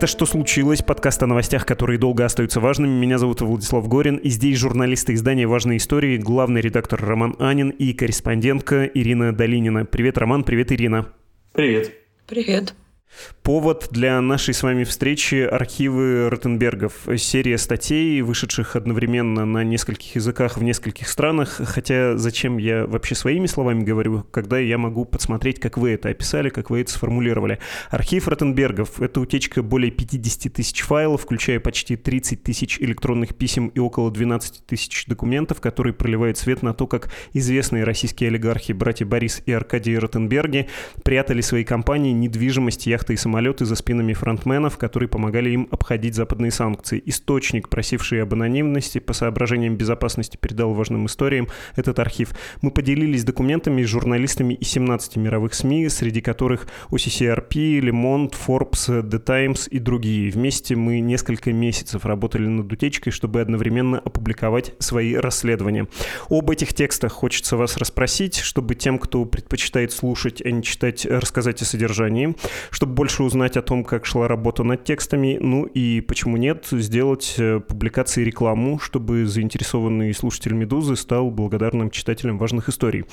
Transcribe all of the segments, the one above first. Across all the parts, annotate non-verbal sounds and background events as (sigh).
Это «Что случилось?» Подкаст о новостях, которые долго остаются важными. Меня зовут Владислав Горин, и здесь журналисты издания «Важные истории», главный редактор Роман Анин и корреспондентка Ирина Долинина. Привет, Роман, привет, Ирина. Привет. Привет. Повод для нашей с вами встречи — архивы Ротенбергов. Серия статей, вышедших одновременно на нескольких языках в нескольких странах. Хотя зачем я вообще своими словами говорю, когда я могу подсмотреть, как вы это описали, как вы это сформулировали. Архив Ротенбергов — это утечка более 50 тысяч файлов, включая почти 30 тысяч электронных писем и около 12 тысяч документов, которые проливают свет на то, как известные российские олигархи, братья Борис и Аркадий Ротенберги, прятали свои компании, недвижимость, яхты яхты и самолеты за спинами фронтменов, которые помогали им обходить западные санкции. Источник, просивший об анонимности, по соображениям безопасности передал важным историям этот архив. Мы поделились документами с журналистами из 17 мировых СМИ, среди которых OCCRP, Le Monde, Forbes, The Times и другие. Вместе мы несколько месяцев работали над утечкой, чтобы одновременно опубликовать свои расследования. Об этих текстах хочется вас расспросить, чтобы тем, кто предпочитает слушать, а не читать, рассказать о содержании, чтобы чтобы больше узнать о том, как шла работа над текстами, ну и почему нет, сделать э, публикации рекламу, чтобы заинтересованный слушатель «Медузы» стал благодарным читателем важных историй.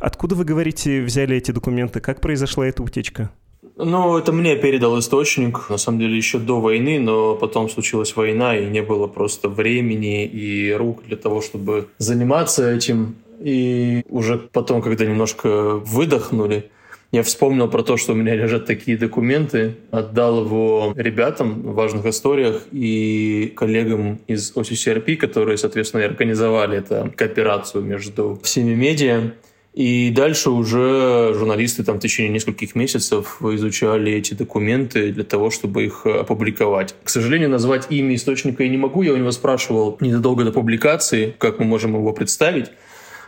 Откуда, вы говорите, взяли эти документы? Как произошла эта утечка? Ну, это мне передал источник, на самом деле, еще до войны, но потом случилась война, и не было просто времени и рук для того, чтобы заниматься этим. И уже потом, когда немножко выдохнули, я вспомнил про то, что у меня лежат такие документы, отдал его ребятам в важных историях и коллегам из OCCRP, которые, соответственно, организовали эту кооперацию между всеми медиа. И дальше уже журналисты там в течение нескольких месяцев изучали эти документы для того, чтобы их опубликовать. К сожалению, назвать имя источника я не могу. Я у него спрашивал незадолго до публикации, как мы можем его представить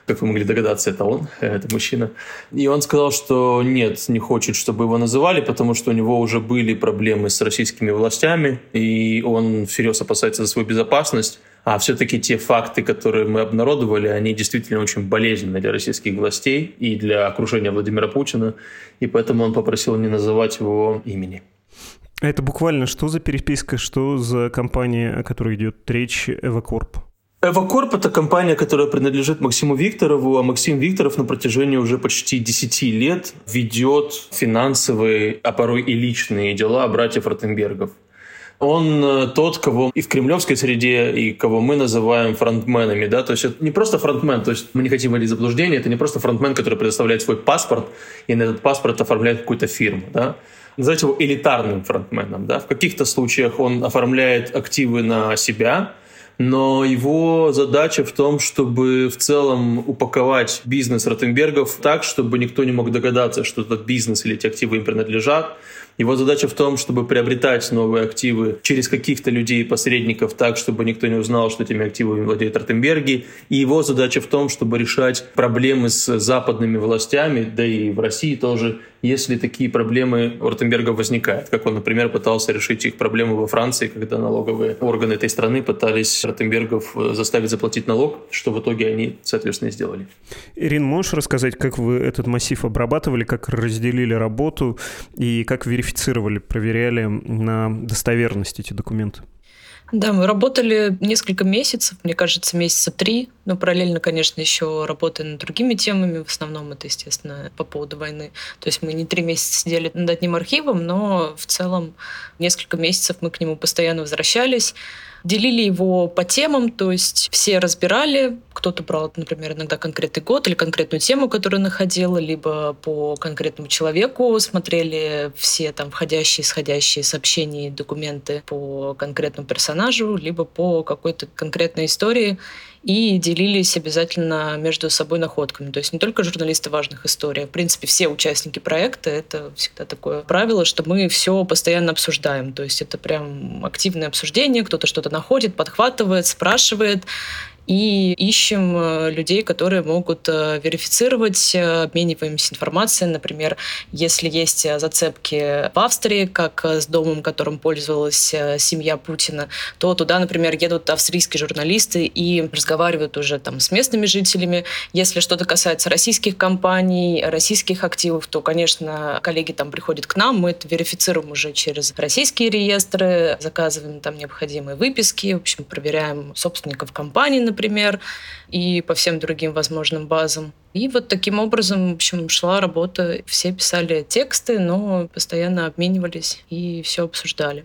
как вы могли догадаться, это он, это мужчина. И он сказал, что нет, не хочет, чтобы его называли, потому что у него уже были проблемы с российскими властями, и он всерьез опасается за свою безопасность. А все-таки те факты, которые мы обнародовали, они действительно очень болезненны для российских властей и для окружения Владимира Путина, и поэтому он попросил не называть его имени. Это буквально что за переписка, что за компания, о которой идет речь, Эвакорп? Эвакорп – это компания, которая принадлежит Максиму Викторову, а Максим Викторов на протяжении уже почти 10 лет ведет финансовые, а порой и личные дела братьев Ротенбергов. Он э, тот, кого и в кремлевской среде, и кого мы называем фронтменами, да, то есть это не просто фронтмен, то есть мы не хотим вводить заблуждение, это не просто фронтмен, который предоставляет свой паспорт, и на этот паспорт оформляет какую-то фирму, да, называть его элитарным фронтменом, да, в каких-то случаях он оформляет активы на себя, но его задача в том, чтобы в целом упаковать бизнес Ротенбергов так, чтобы никто не мог догадаться, что этот бизнес или эти активы им принадлежат, его задача в том, чтобы приобретать новые активы через каких-то людей посредников так, чтобы никто не узнал, что этими активами владеет Ротенберги. И его задача в том, чтобы решать проблемы с западными властями, да и в России тоже, если такие проблемы у Ротенберга возникают. Как он, например, пытался решить их проблемы во Франции, когда налоговые органы этой страны пытались Ротенбергов заставить заплатить налог, что в итоге они, соответственно, и сделали. Ирин, можешь рассказать, как вы этот массив обрабатывали, как разделили работу и как верифицировали верифицировали, проверяли на достоверность эти документы? Да, мы работали несколько месяцев, мне кажется, месяца три, но параллельно, конечно, еще работая над другими темами, в основном это, естественно, по поводу войны. То есть мы не три месяца сидели над одним архивом, но в целом несколько месяцев мы к нему постоянно возвращались, делили его по темам, то есть все разбирали, кто-то брал, например, иногда конкретный год или конкретную тему, которую находил, либо по конкретному человеку смотрели все там входящие, исходящие сообщения и документы по конкретному персонажу, либо по какой-то конкретной истории и делились обязательно между собой находками. То есть не только журналисты важных историй, а в принципе все участники проекта. Это всегда такое правило, что мы все постоянно обсуждаем. То есть это прям активное обсуждение, кто-то что-то находит, подхватывает, спрашивает. И ищем э, людей, которые могут э, верифицировать, обмениваемся информацией. Например, если есть зацепки в Австрии, как с домом, которым пользовалась семья Путина, то туда, например, едут австрийские журналисты и разговаривают уже там с местными жителями. Если что-то касается российских компаний, российских активов, то, конечно, коллеги там приходят к нам, мы это верифицируем уже через российские реестры, заказываем там необходимые выписки, в общем, проверяем собственников компаний, например, и по всем другим возможным базам. И вот таким образом, в общем, шла работа. Все писали тексты, но постоянно обменивались и все обсуждали.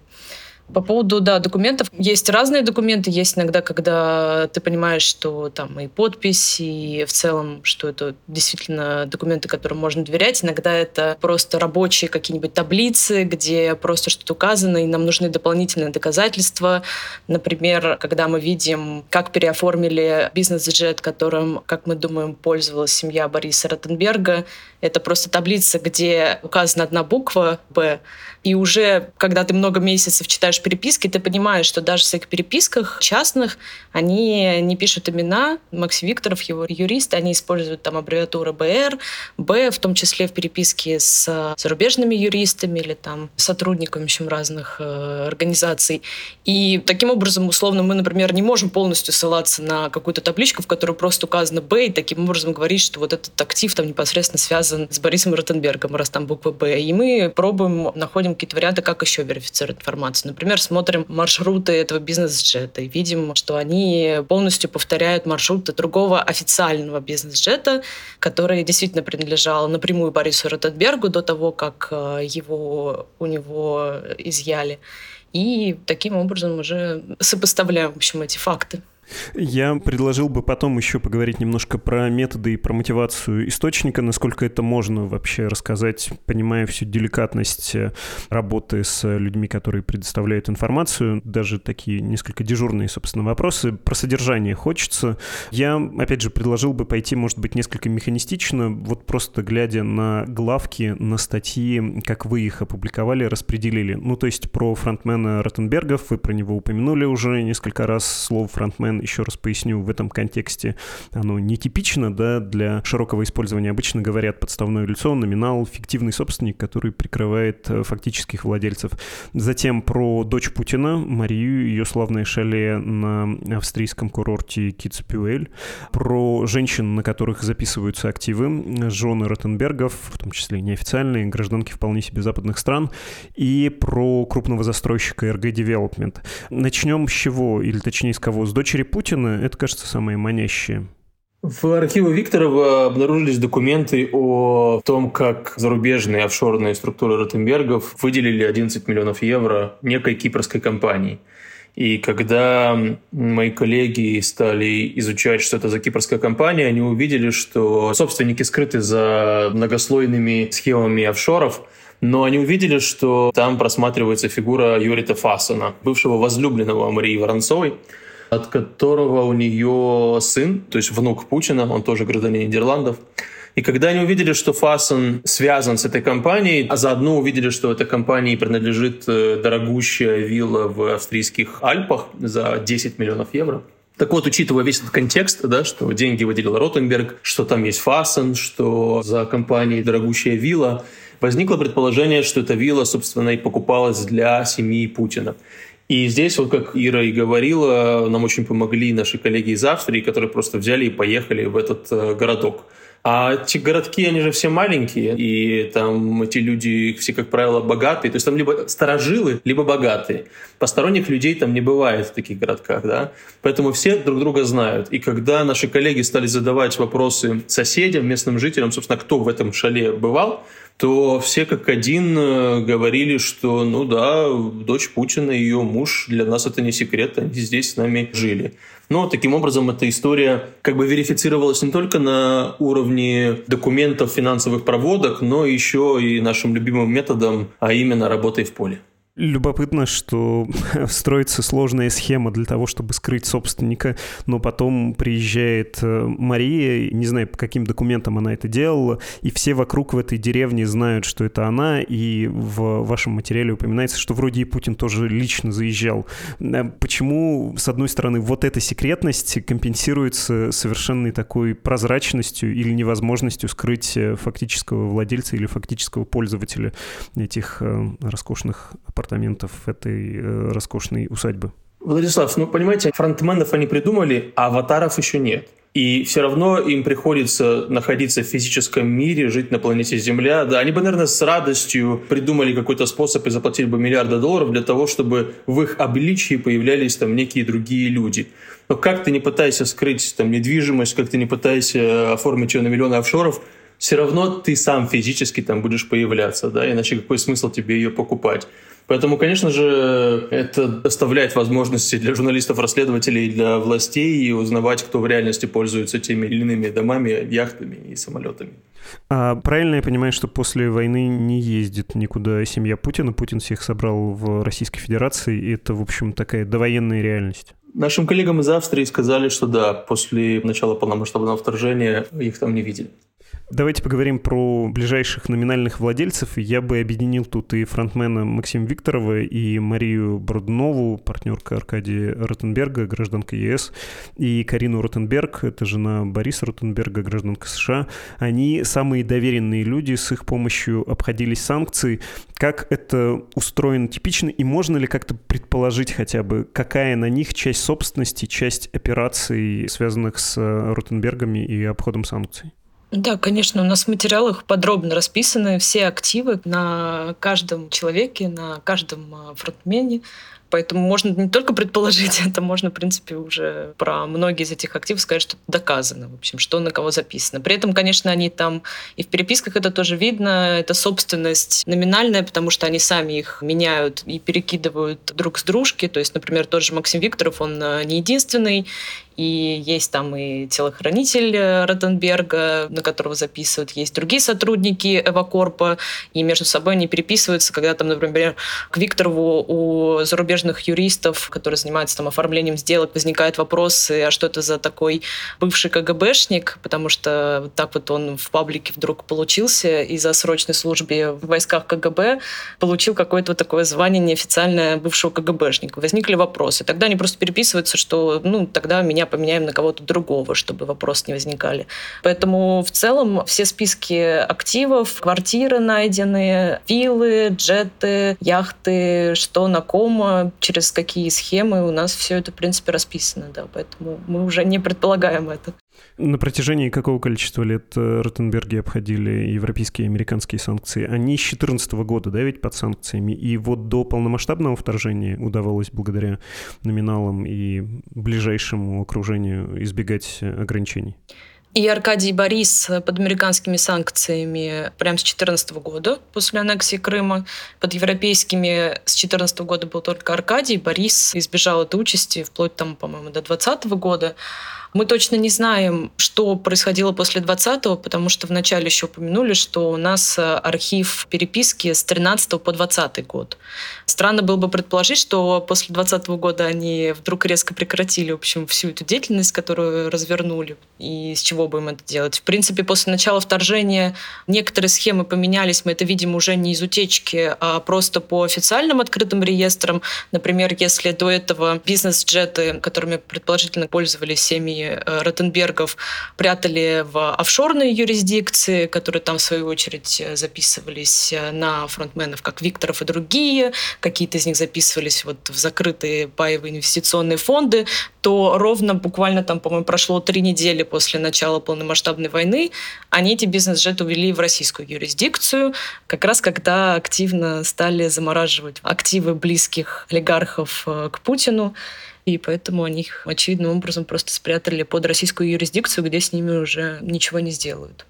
По поводу, да, документов. Есть разные документы. Есть иногда, когда ты понимаешь, что там и подпись, и в целом, что это действительно документы, которым можно доверять. Иногда это просто рабочие какие-нибудь таблицы, где просто что-то указано, и нам нужны дополнительные доказательства. Например, когда мы видим, как переоформили бизнес-джет, которым, как мы думаем, пользовалась семья Бориса Ротенберга. Это просто таблица, где указана одна буква «Б», и уже, когда ты много месяцев читаешь переписки, ты понимаешь, что даже в этих переписках частных они не пишут имена. Макс Викторов, его юрист, они используют там аббревиатуры БР, Б, в том числе в переписке с зарубежными юристами или там сотрудниками в общем, разных э, организаций. И таким образом, условно, мы, например, не можем полностью ссылаться на какую-то табличку, в которой просто указано Б, и таким образом говорить, что вот этот актив там непосредственно связан с Борисом Ротенбергом, раз там буква Б. И мы пробуем, находим какие-то варианты, как еще верифицировать информацию. Например, смотрим маршруты этого бизнес-джета и видим, что они полностью повторяют маршруты другого официального бизнес-джета, который действительно принадлежал напрямую Борису Ротенбергу до того, как э, его у него изъяли. И таким образом уже сопоставляем, в общем, эти факты. Я предложил бы потом еще поговорить немножко про методы и про мотивацию источника, насколько это можно вообще рассказать, понимая всю деликатность э, работы с людьми, которые предоставляют информацию, даже такие несколько дежурные, собственно, вопросы. Про содержание хочется. Я, опять же, предложил бы пойти, может быть, несколько механистично, вот просто глядя на главки, на статьи, как вы их опубликовали, распределили. Ну, то есть про фронтмена Ротенбергов, вы про него упомянули уже несколько раз слово фронтмен, еще раз поясню, в этом контексте оно нетипично, да, для широкого использования. Обычно говорят подставное лицо, номинал, фиктивный собственник, который прикрывает э, фактических владельцев. Затем про дочь Путина, Марию, ее славное шале на австрийском курорте Кицпюэль, про женщин, на которых записываются активы, жены Ротенбергов, в том числе неофициальные, гражданки вполне себе западных стран, и про крупного застройщика RG Development. Начнем с чего, или точнее с кого? С дочери Путина, это, кажется, самое манящее. В архиве Викторова обнаружились документы о том, как зарубежные офшорные структуры Ротенбергов выделили 11 миллионов евро некой кипрской компании. И когда мои коллеги стали изучать, что это за кипрская компания, они увидели, что собственники скрыты за многослойными схемами офшоров, но они увидели, что там просматривается фигура Юрита Фасона, бывшего возлюбленного Марии Воронцовой, от которого у нее сын, то есть внук Путина, он тоже гражданин Нидерландов. И когда они увидели, что Фасон связан с этой компанией, а заодно увидели, что этой компании принадлежит э, дорогущая вилла в австрийских Альпах за 10 миллионов евро, так вот, учитывая весь этот контекст, да, что деньги выделил Ротенберг, что там есть Фасен, что за компанией дорогущая вилла, возникло предположение, что эта вилла, собственно, и покупалась для семьи Путина. И здесь, вот как Ира и говорила, нам очень помогли наши коллеги из Австрии, которые просто взяли и поехали в этот э, городок. А эти городки, они же все маленькие, и там эти люди все, как правило, богатые. То есть там либо старожилы, либо богатые. Посторонних людей там не бывает в таких городках, да. Поэтому все друг друга знают. И когда наши коллеги стали задавать вопросы соседям, местным жителям, собственно, кто в этом шале бывал, то все как один э, говорили, что, ну да, дочь Путина и ее муж, для нас это не секрет, они здесь с нами жили. Но таким образом эта история как бы верифицировалась не только на уровне документов финансовых проводок, но еще и нашим любимым методом, а именно работой в поле. Любопытно, что (laughs) строится сложная схема для того, чтобы скрыть собственника, но потом приезжает э, Мария, не знаю, по каким документам она это делала, и все вокруг в этой деревне знают, что это она, и в вашем материале упоминается, что вроде и Путин тоже лично заезжал. Э, почему, с одной стороны, вот эта секретность компенсируется совершенной такой прозрачностью или невозможностью скрыть э, фактического владельца или фактического пользователя этих роскошных аппаратов? Апартаментов этой э, роскошной усадьбы. Владислав, ну понимаете, фронтменов они придумали, а аватаров еще нет. И все равно им приходится находиться в физическом мире, жить на планете Земля. Да, они бы, наверное, с радостью придумали какой-то способ и заплатили бы миллиарды долларов для того, чтобы в их обличии появлялись там некие другие люди. Но как ты не пытайся скрыть там недвижимость, как ты не пытайся оформить ее на миллионы офшоров, все равно ты сам физически там будешь появляться, да, иначе какой смысл тебе ее покупать? Поэтому, конечно же, это оставляет возможности для журналистов-расследователей, для властей узнавать, кто в реальности пользуется теми или иными домами, яхтами и самолетами. А правильно я понимаю, что после войны не ездит никуда семья Путина? Путин всех собрал в Российской Федерации, и это, в общем, такая довоенная реальность. Нашим коллегам из Австрии сказали, что да, после начала полномасштабного вторжения их там не видели. Давайте поговорим про ближайших номинальных владельцев. Я бы объединил тут и фронтмена Максима Викторова, и Марию Броднову, партнерка Аркадия Ротенберга, гражданка ЕС, и Карину Ротенберг, это жена Бориса Ротенберга, гражданка США. Они самые доверенные люди, с их помощью обходились санкции. Как это устроено типично, и можно ли как-то предположить хотя бы, какая на них часть собственности, часть операций, связанных с Ротенбергами и обходом санкций? Да, конечно, у нас в материалах подробно расписаны все активы на каждом человеке, на каждом а, фронтмене. Поэтому можно не только предположить (laughs) это, можно, в принципе, уже про многие из этих активов сказать, что доказано, в общем, что на кого записано. При этом, конечно, они там и в переписках это тоже видно, это собственность номинальная, потому что они сами их меняют и перекидывают друг с дружки. То есть, например, тот же Максим Викторов, он а, не единственный, и есть там и телохранитель э, Ротенберга, на которого записывают, есть другие сотрудники Эвакорпа, и между собой они переписываются, когда там, например, к Викторову у зарубежных юристов, которые занимаются там оформлением сделок, возникают вопросы, а что это за такой бывший КГБшник, потому что вот так вот он в паблике вдруг получился и за срочной службе в войсках КГБ получил какое-то вот такое звание неофициальное бывшего КГБшника. Возникли вопросы. Тогда они просто переписываются, что ну тогда меня поменяем на кого-то другого, чтобы вопросы не возникали. Поэтому в целом все списки активов, квартиры найденные, виллы, джеты, яхты, что на ком, через какие схемы, у нас все это, в принципе, расписано, да, поэтому мы уже не предполагаем это. На протяжении какого количества лет э, Ротенберги обходили европейские и американские санкции? Они с 2014 года, да, ведь под санкциями? И вот до полномасштабного вторжения удавалось благодаря номиналам и ближайшему окружению избегать ограничений? И Аркадий Борис под американскими санкциями прямо с 2014 года, после аннексии Крыма. Под европейскими с 2014 года был только Аркадий. Борис избежал этой участи вплоть, там, по-моему, до 2020 года. Мы точно не знаем, что происходило после 20-го, потому что вначале еще упомянули, что у нас э, архив переписки с 13 по 20 год. Странно было бы предположить, что после 20 года они вдруг резко прекратили, в общем, всю эту деятельность, которую развернули. И с чего бы им это делать? В принципе, после начала вторжения некоторые схемы поменялись. Мы это видим уже не из утечки, а просто по официальным открытым реестрам. Например, если до этого бизнес-джеты, которыми предположительно пользовались семьи Э, Ротенбергов прятали в офшорные юрисдикции, которые там, в свою очередь, э, записывались э, на фронтменов, как Викторов и другие. Какие-то из них записывались вот в закрытые паевые инвестиционные фонды. То ровно буквально там, по-моему, прошло три недели после начала полномасштабной войны, они эти бизнес-джеты увели в российскую юрисдикцию, как раз когда активно стали замораживать активы близких олигархов к Путину и поэтому они их очевидным образом просто спрятали под российскую юрисдикцию, где с ними уже ничего не сделают.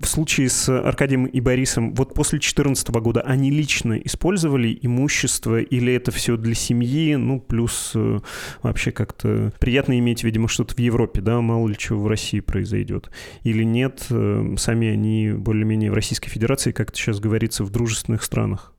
В случае с Аркадием и Борисом, вот после 2014 года они лично использовали имущество или это все для семьи, ну, плюс э, вообще как-то приятно иметь, видимо, что-то в Европе, да, мало ли чего в России произойдет. Или нет, э, сами они более-менее в Российской Федерации, как это сейчас говорится, в дружественных странах?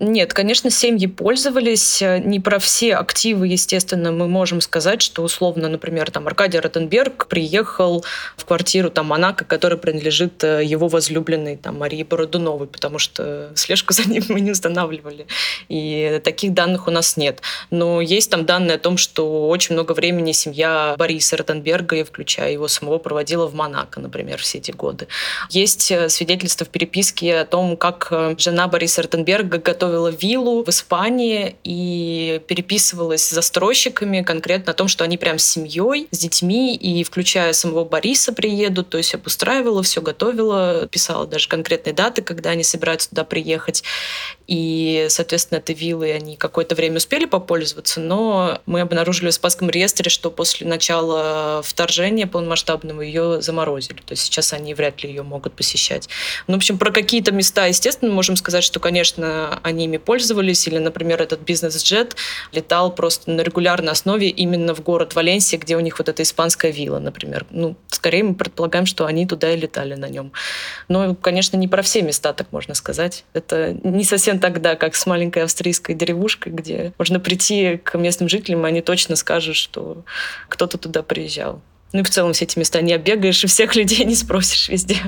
Нет, конечно, семьи пользовались. Не про все активы, естественно, мы можем сказать, что условно, например, там Аркадий Ротенберг приехал в квартиру там Монако, которая принадлежит э, его возлюбленной там Марии Бородуновой, потому что слежку (laughs) за ним мы не устанавливали. И таких данных у нас нет. Но есть там данные о том, что очень много времени семья Бориса Ротенберга, включая его самого, проводила в Монако, например, все эти годы. Есть э, свидетельства в переписке о том, как э, жена Бориса Ротенберга готовила виллу в Испании и переписывалась с застройщиками конкретно о том, что они прям с семьей, с детьми и включая самого Бориса приедут, то есть обустраивала, все готовила, писала даже конкретные даты, когда они собираются туда приехать. И, соответственно, этой виллой они какое-то время успели попользоваться, но мы обнаружили в Спасском реестре, что после начала вторжения полномасштабного ее заморозили. То есть сейчас они вряд ли ее могут посещать. Ну, в общем, про какие-то места, естественно, можем сказать, что, конечно, они ими пользовались. Или, например, этот бизнес-джет летал просто на регулярной основе именно в город Валенсия, где у них вот эта испанская вилла, например. Ну, скорее мы предполагаем, что они туда и летали на нем. Но, конечно, не про все места, так можно сказать. Это не совсем тогда, как с маленькой австрийской деревушкой, где можно прийти к местным жителям, и они точно скажут, что кто-то туда приезжал. Ну и в целом все эти места не оббегаешь, и всех (laughs) людей не спросишь везде.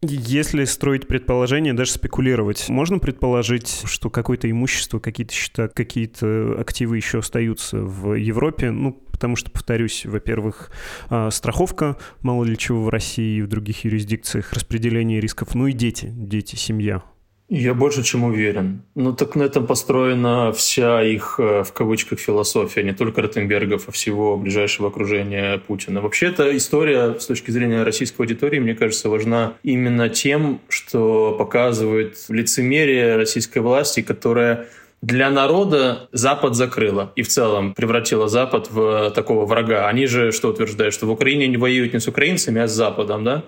Если строить предположение, даже спекулировать, можно предположить, что какое-то имущество, какие-то счета, какие-то активы еще остаются в Европе, ну, потому что, повторюсь, во-первых, а, страховка, мало ли чего в России и в других юрисдикциях, распределение рисков, ну и дети, дети, семья. Я больше чем уверен. Ну так на этом построена вся их, э, в кавычках, философия, не только Ротенбергов, а всего ближайшего окружения Путина. Вообще эта история с точки зрения российской аудитории, мне кажется, важна именно тем, что показывает лицемерие российской власти, которая для народа Запад закрыла и в целом превратила Запад в такого врага. Они же что утверждают, что в Украине не воюют не с украинцами, а с Западом, да?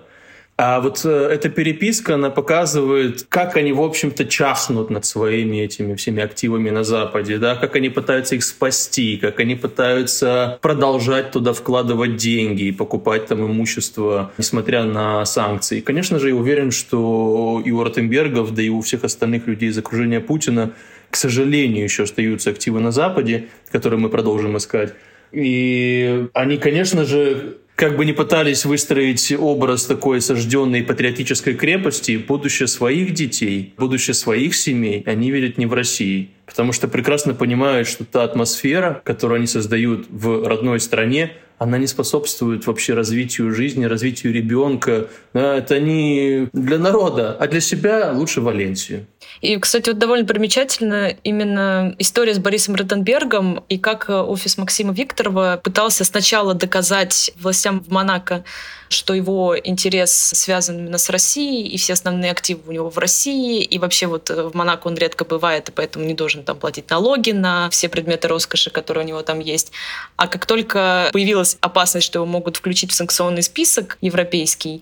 А вот э, эта переписка, она показывает, как они, в общем-то, чахнут над своими этими всеми активами на Западе, да, как они пытаются их спасти, как они пытаются продолжать туда вкладывать деньги и покупать там имущество, несмотря на санкции. И, конечно же, я уверен, что и у Ротенбергов, да и у всех остальных людей из окружения Путина, к сожалению, еще остаются активы на Западе, которые мы продолжим искать. И они, конечно же, как бы не пытались выстроить образ такой осажденной патриотической крепости, будущее своих детей, будущее своих семей они видят не в России. Потому что прекрасно понимают, что та атмосфера, которую они создают в родной стране, она не способствует вообще развитию жизни, развитию ребенка. Это не для народа, а для себя лучше Валенсию. И, кстати, вот довольно примечательно именно история с Борисом Ротенбергом и как э, офис Максима Викторова пытался сначала доказать властям в Монако, что его интерес связан именно с Россией, и все основные активы у него в России, и вообще вот э, в Монако он редко бывает, и поэтому не должен там платить налоги на все предметы роскоши, которые у него там есть. А как только появилась опасность, что его могут включить в санкционный список европейский,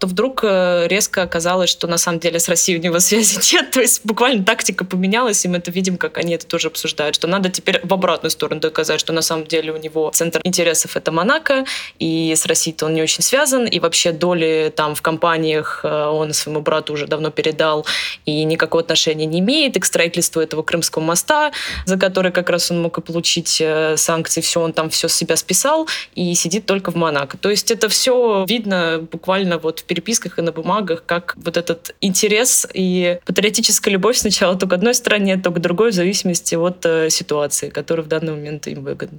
то вдруг э, резко оказалось, что на самом деле с Россией у него связи (laughs) нет. То есть буквально тактика поменялась, и мы это видим, как они это тоже обсуждают, что надо теперь в обратную сторону доказать, что на самом деле у него центр интересов — это Монако, и с Россией-то он не очень связан, и вообще доли там в компаниях э, он своему брату уже давно передал, и никакого отношения не имеет, и к строительству этого Крымского моста, за который как раз он мог и получить э, санкции, все, он там все с себя списал, и сидит только в Монако. То есть это все видно буквально вот переписках и на бумагах, как вот этот интерес и патриотическая любовь сначала то к одной стороне, то к другой, в зависимости от э, ситуации, которая в данный момент им выгодна.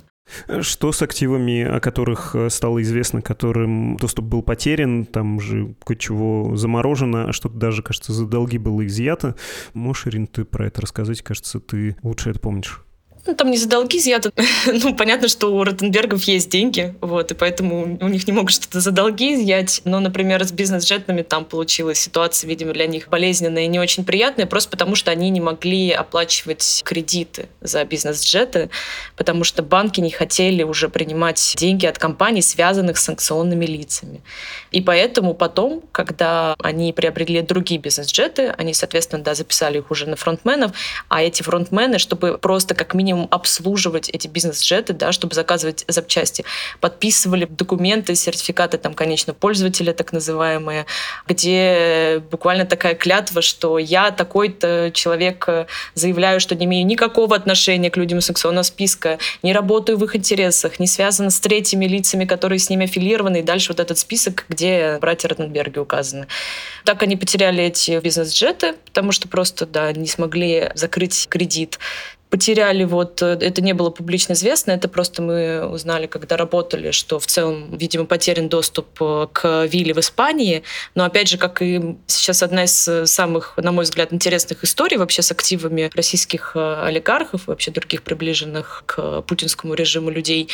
Что с активами, о которых э, стало известно, которым доступ был потерян, там же кое-чего заморожено, а что-то даже, кажется, за долги было изъято. Можешь, Ирин, ты про это рассказать? Кажется, ты лучше это помнишь. Ну, там не за долги изъято. (laughs) ну, понятно, что у Ротенбергов есть деньги, вот, и поэтому у них не могут что-то за долги изъять. Но, например, с бизнес-джетами там получилась ситуация, видимо, для них болезненная и не очень приятная, просто потому что они не могли оплачивать кредиты за бизнес-джеты, потому что банки не хотели уже принимать деньги от компаний, связанных с санкционными лицами. И поэтому потом, когда они приобрели другие бизнес-джеты, они, соответственно, да, записали их уже на фронтменов, а эти фронтмены, чтобы просто как минимум минимум обслуживать эти бизнес-джеты, да, чтобы заказывать запчасти. Подписывали документы, сертификаты там, конечно, пользователя так называемые, где буквально такая клятва, что я такой-то человек заявляю, что не имею никакого отношения к людям санкционного списка, не работаю в их интересах, не связана с третьими лицами, которые с ними аффилированы, и дальше вот этот список, где братья Ротенберги указаны. Так они потеряли эти бизнес-джеты, потому что просто, да, не смогли закрыть кредит потеряли, вот э, это не было публично известно, это просто мы узнали, когда работали, что в целом, видимо, потерян доступ э, к вилле в Испании. Но опять же, как и сейчас одна из самых, на мой взгляд, интересных историй вообще с активами российских э, олигархов, вообще других приближенных к путинскому режиму людей,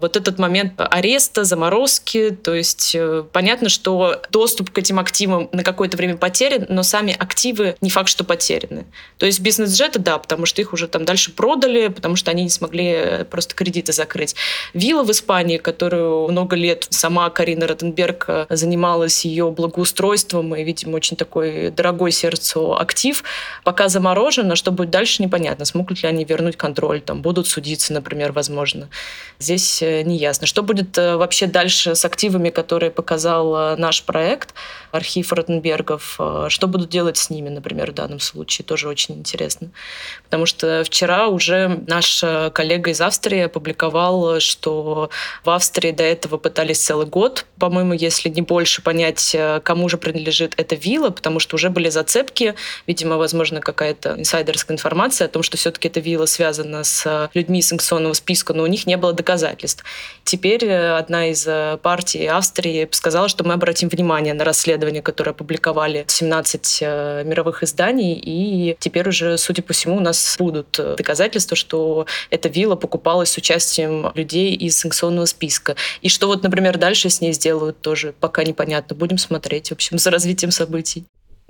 вот этот момент ареста, заморозки, то есть понятно, что доступ к этим активам на какое-то время потерян, но сами активы не факт, что потеряны. То есть бизнес-джеты, да, потому что их уже там дальше дальше продали, потому что они не смогли э, просто кредиты закрыть. Вилла в Испании, которую много лет сама Карина Ротенберг э, занималась ее благоустройством и, видимо, очень такой дорогой сердцу актив, пока заморожена, что будет дальше, непонятно. Смогут ли они вернуть контроль, там, будут судиться, например, возможно. Здесь э, не ясно. Что будет вообще дальше с активами, которые показал наш проект, архив Ротенбергов, что будут делать с ними, например, в данном случае, тоже очень интересно. Потому что вчера уже наш э, коллега из Австрии опубликовал, что в Австрии до этого пытались целый год, по-моему, если не больше, понять, э, кому же принадлежит эта вилла, потому что уже были зацепки, видимо, возможно, какая-то инсайдерская информация о том, что все-таки эта вилла связана с людьми санкционного списка, но у них не было доказательств. Теперь э, одна из партий Австрии сказала, что мы обратим внимание на расследование, которое опубликовали 17 мировых изданий, и теперь уже, судя по всему, у нас будут доказательства, что эта вилла покупалась с участием людей из санкционного списка. И что вот, например, дальше с ней сделают, тоже пока непонятно. Будем смотреть, в общем, за развитием событий.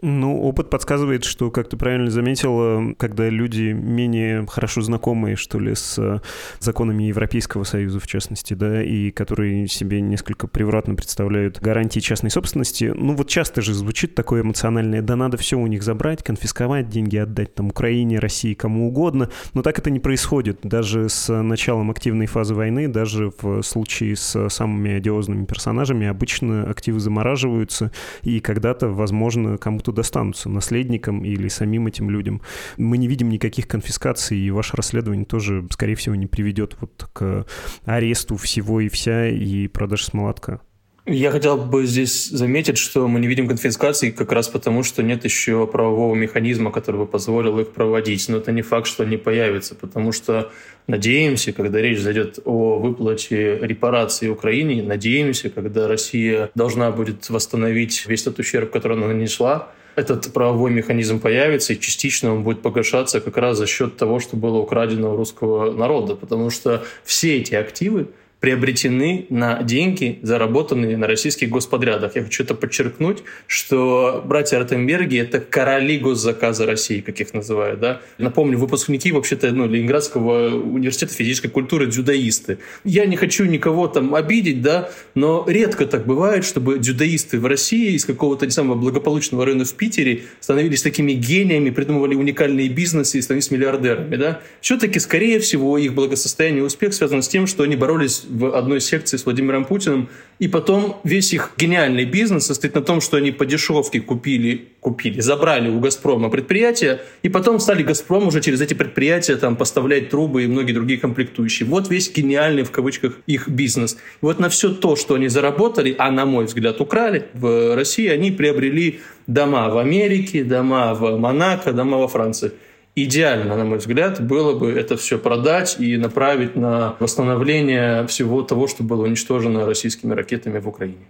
Ну, опыт подсказывает, что, как ты правильно заметила, когда люди менее хорошо знакомые, что ли, с законами Европейского Союза, в частности, да, и которые себе несколько превратно представляют гарантии частной собственности, ну вот часто же звучит такое эмоциональное, да надо все у них забрать, конфисковать, деньги отдать там Украине, России, кому угодно, но так это не происходит. Даже с началом активной фазы войны, даже в случае с самыми одиозными персонажами обычно активы замораживаются, и когда-то, возможно, кому-то достанутся наследникам или самим этим людям. Мы не видим никаких конфискаций, и ваше расследование тоже, скорее всего, не приведет вот к аресту всего и вся и продаж с молотка. Я хотел бы здесь заметить, что мы не видим конфискации как раз потому, что нет еще правового механизма, который бы позволил их проводить. Но это не факт, что они появятся, потому что надеемся, когда речь зайдет о выплате репарации Украине, надеемся, когда Россия должна будет восстановить весь тот ущерб, который она нанесла, этот правовой механизм появится, и частично он будет погашаться как раз за счет того, что было украдено у русского народа, потому что все эти активы, приобретены на деньги, заработанные на российских господрядах. Я хочу это подчеркнуть, что братья Ротенберги — это короли госзаказа России, как их называют. Да? Напомню, выпускники вообще-то ну, Ленинградского университета физической культуры дзюдоисты. Я не хочу никого там обидеть, да, но редко так бывает, чтобы дзюдоисты в России из какого-то не самого благополучного района в Питере становились такими гениями, придумывали уникальные бизнесы и становились миллиардерами. Да? Все-таки, скорее всего, их благосостояние и успех связан с тем, что они боролись в одной секции с Владимиром Путиным, и потом весь их гениальный бизнес состоит на том, что они по дешевке купили, купили, забрали у «Газпрома» предприятия, и потом стали «Газпром» уже через эти предприятия там, поставлять трубы и многие другие комплектующие. Вот весь гениальный, в кавычках, их бизнес. И вот на все то, что они заработали, а на мой взгляд украли в России, они приобрели дома в Америке, дома в Монако, дома во Франции идеально, на мой взгляд, было бы это все продать и направить на восстановление всего того, что было уничтожено российскими ракетами в Украине.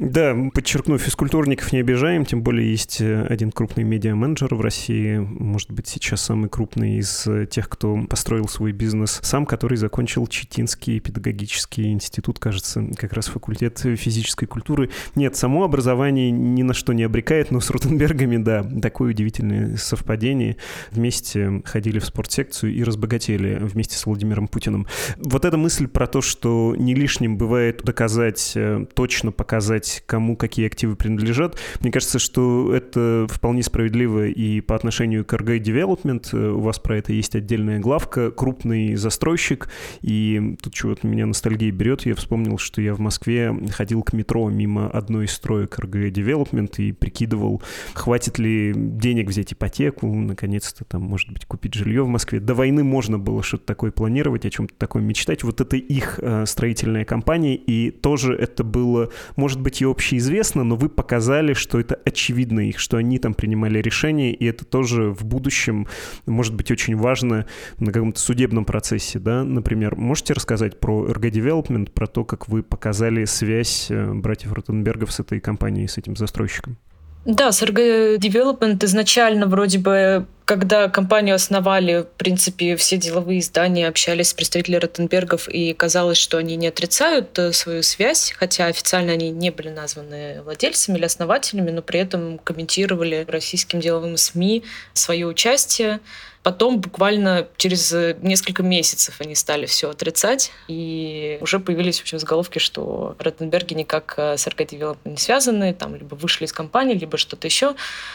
Да, подчеркну, физкультурников не обижаем, тем более есть э, один крупный медиа-менеджер в России, может быть, сейчас самый крупный из э, тех, кто построил свой бизнес сам, который закончил Читинский педагогический институт, кажется, как раз факультет физической культуры. Нет, само образование ни на что не обрекает, но с Ротенбергами, да, такое удивительное совпадение. Вместе ходили в спортсекцию и разбогатели вместе с Владимиром Путиным. Вот эта мысль про то, что не лишним бывает доказать, э, точно показать сказать, кому какие активы принадлежат. Мне кажется, что это вполне справедливо и по отношению к RG Development. У вас про это есть отдельная главка. Крупный застройщик. И тут чего-то меня ностальгия берет. Я вспомнил, что я в Москве ходил к метро мимо одной из строек RG Development и прикидывал, хватит ли денег взять ипотеку, наконец-то там, может быть, купить жилье в Москве. До войны можно было что-то такое планировать, о чем-то такое мечтать. Вот это их э, строительная компания, и тоже это было, может быть, и общеизвестно, но вы показали, что это очевидно их, что они там принимали решения, и это тоже в будущем может быть очень важно на каком-то судебном процессе, да, например. Можете рассказать про RG Development, про то, как вы показали связь э, братьев Ротенбергов с этой компанией, с этим застройщиком? Да, Sergey Development изначально вроде бы когда компанию основали, в принципе, все деловые издания общались с представителями Ротенбергов, и казалось, что они не отрицают э, свою связь, хотя официально они не были названы владельцами или основателями, но при этом комментировали российским деловым СМИ свое участие. Потом буквально через э, несколько месяцев они стали все отрицать, и уже появились в общем, заголовки, что Ротенберги никак э, с Development не связаны, там либо вышли из компании, либо что-то еще.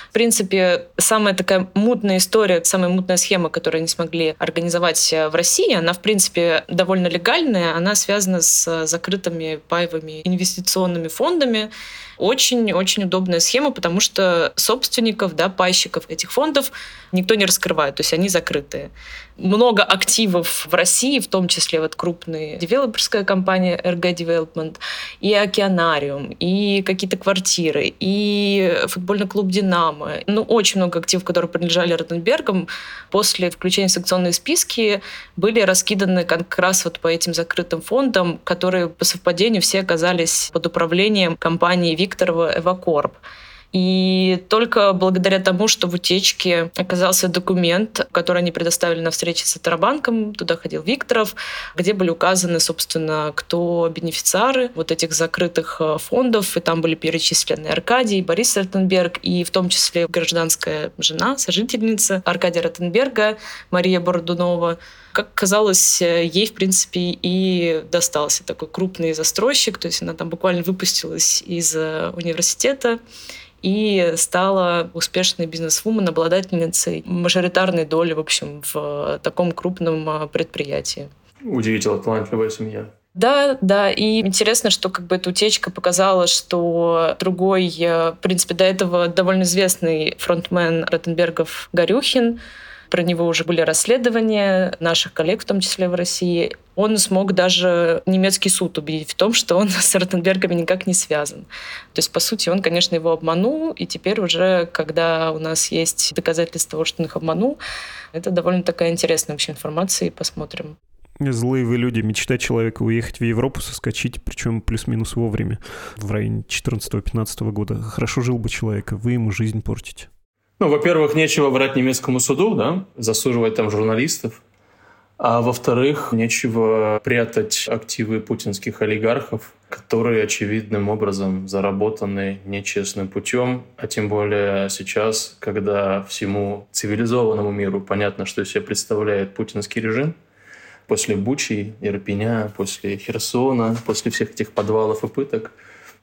В принципе, самая такая мутная история, самая мутная схема, которую они смогли организовать э, в России, она, в принципе, довольно легальная, она связана с закрытыми паевыми инвестиционными фондами, очень-очень удобная схема, потому что собственников, да, пайщиков этих фондов никто не раскрывает, то есть они закрытые. Много активов в России, в том числе вот крупная девелоперская компания RG Development, и Океанариум, и какие-то квартиры, и футбольный клуб «Динамо». Ну, очень много активов, которые принадлежали Ротенбергам, после включения в санкционные списки были раскиданы как раз вот по этим закрытым фондам, которые по совпадению все оказались под управлением компании Викторова «Эвакорп». И только благодаря тому, что в утечке оказался документ, который они предоставили на встрече с Атарабанком, туда ходил Викторов, где были указаны, собственно, кто бенефициары вот этих закрытых э, фондов, и там были перечислены Аркадий, Борис Ротенберг, и в том числе гражданская жена, сожительница Аркадия Ротенберга, Мария Бородунова, как казалось, э, ей, в принципе, и достался такой крупный застройщик, то есть она там буквально выпустилась из э, университета, и стала успешной бизнес-вумен, обладательницей мажоритарной доли, в общем, в таком крупном а, предприятии. Удивительно талантливая семья. Да, да, и интересно, что как бы эта утечка показала, что другой, э, в принципе, до этого довольно известный фронтмен Ротенбергов Горюхин, про него уже были расследования наших коллег, в том числе в России. Он смог даже немецкий суд убедить в том, что он (laughs) с Ротенбергами никак не связан. То есть, по сути, он, конечно, его обманул, и теперь уже, когда у нас есть доказательства того, что он их обманул, это довольно такая интересная вообще информация, и посмотрим. Злые вы люди. Мечта человека уехать в Европу, соскочить, причем плюс-минус вовремя, в районе 14-15 года. Хорошо жил бы человек, а вы ему жизнь портите. Ну, во-первых, нечего врать немецкому суду, да, засуживать там журналистов. А во-вторых, нечего прятать активы путинских олигархов, которые очевидным образом заработаны нечестным путем, а тем более сейчас, когда всему цивилизованному миру понятно, что из себя представляет путинский режим, после Бучи, Ирпеня, после Херсона, после всех этих подвалов и пыток,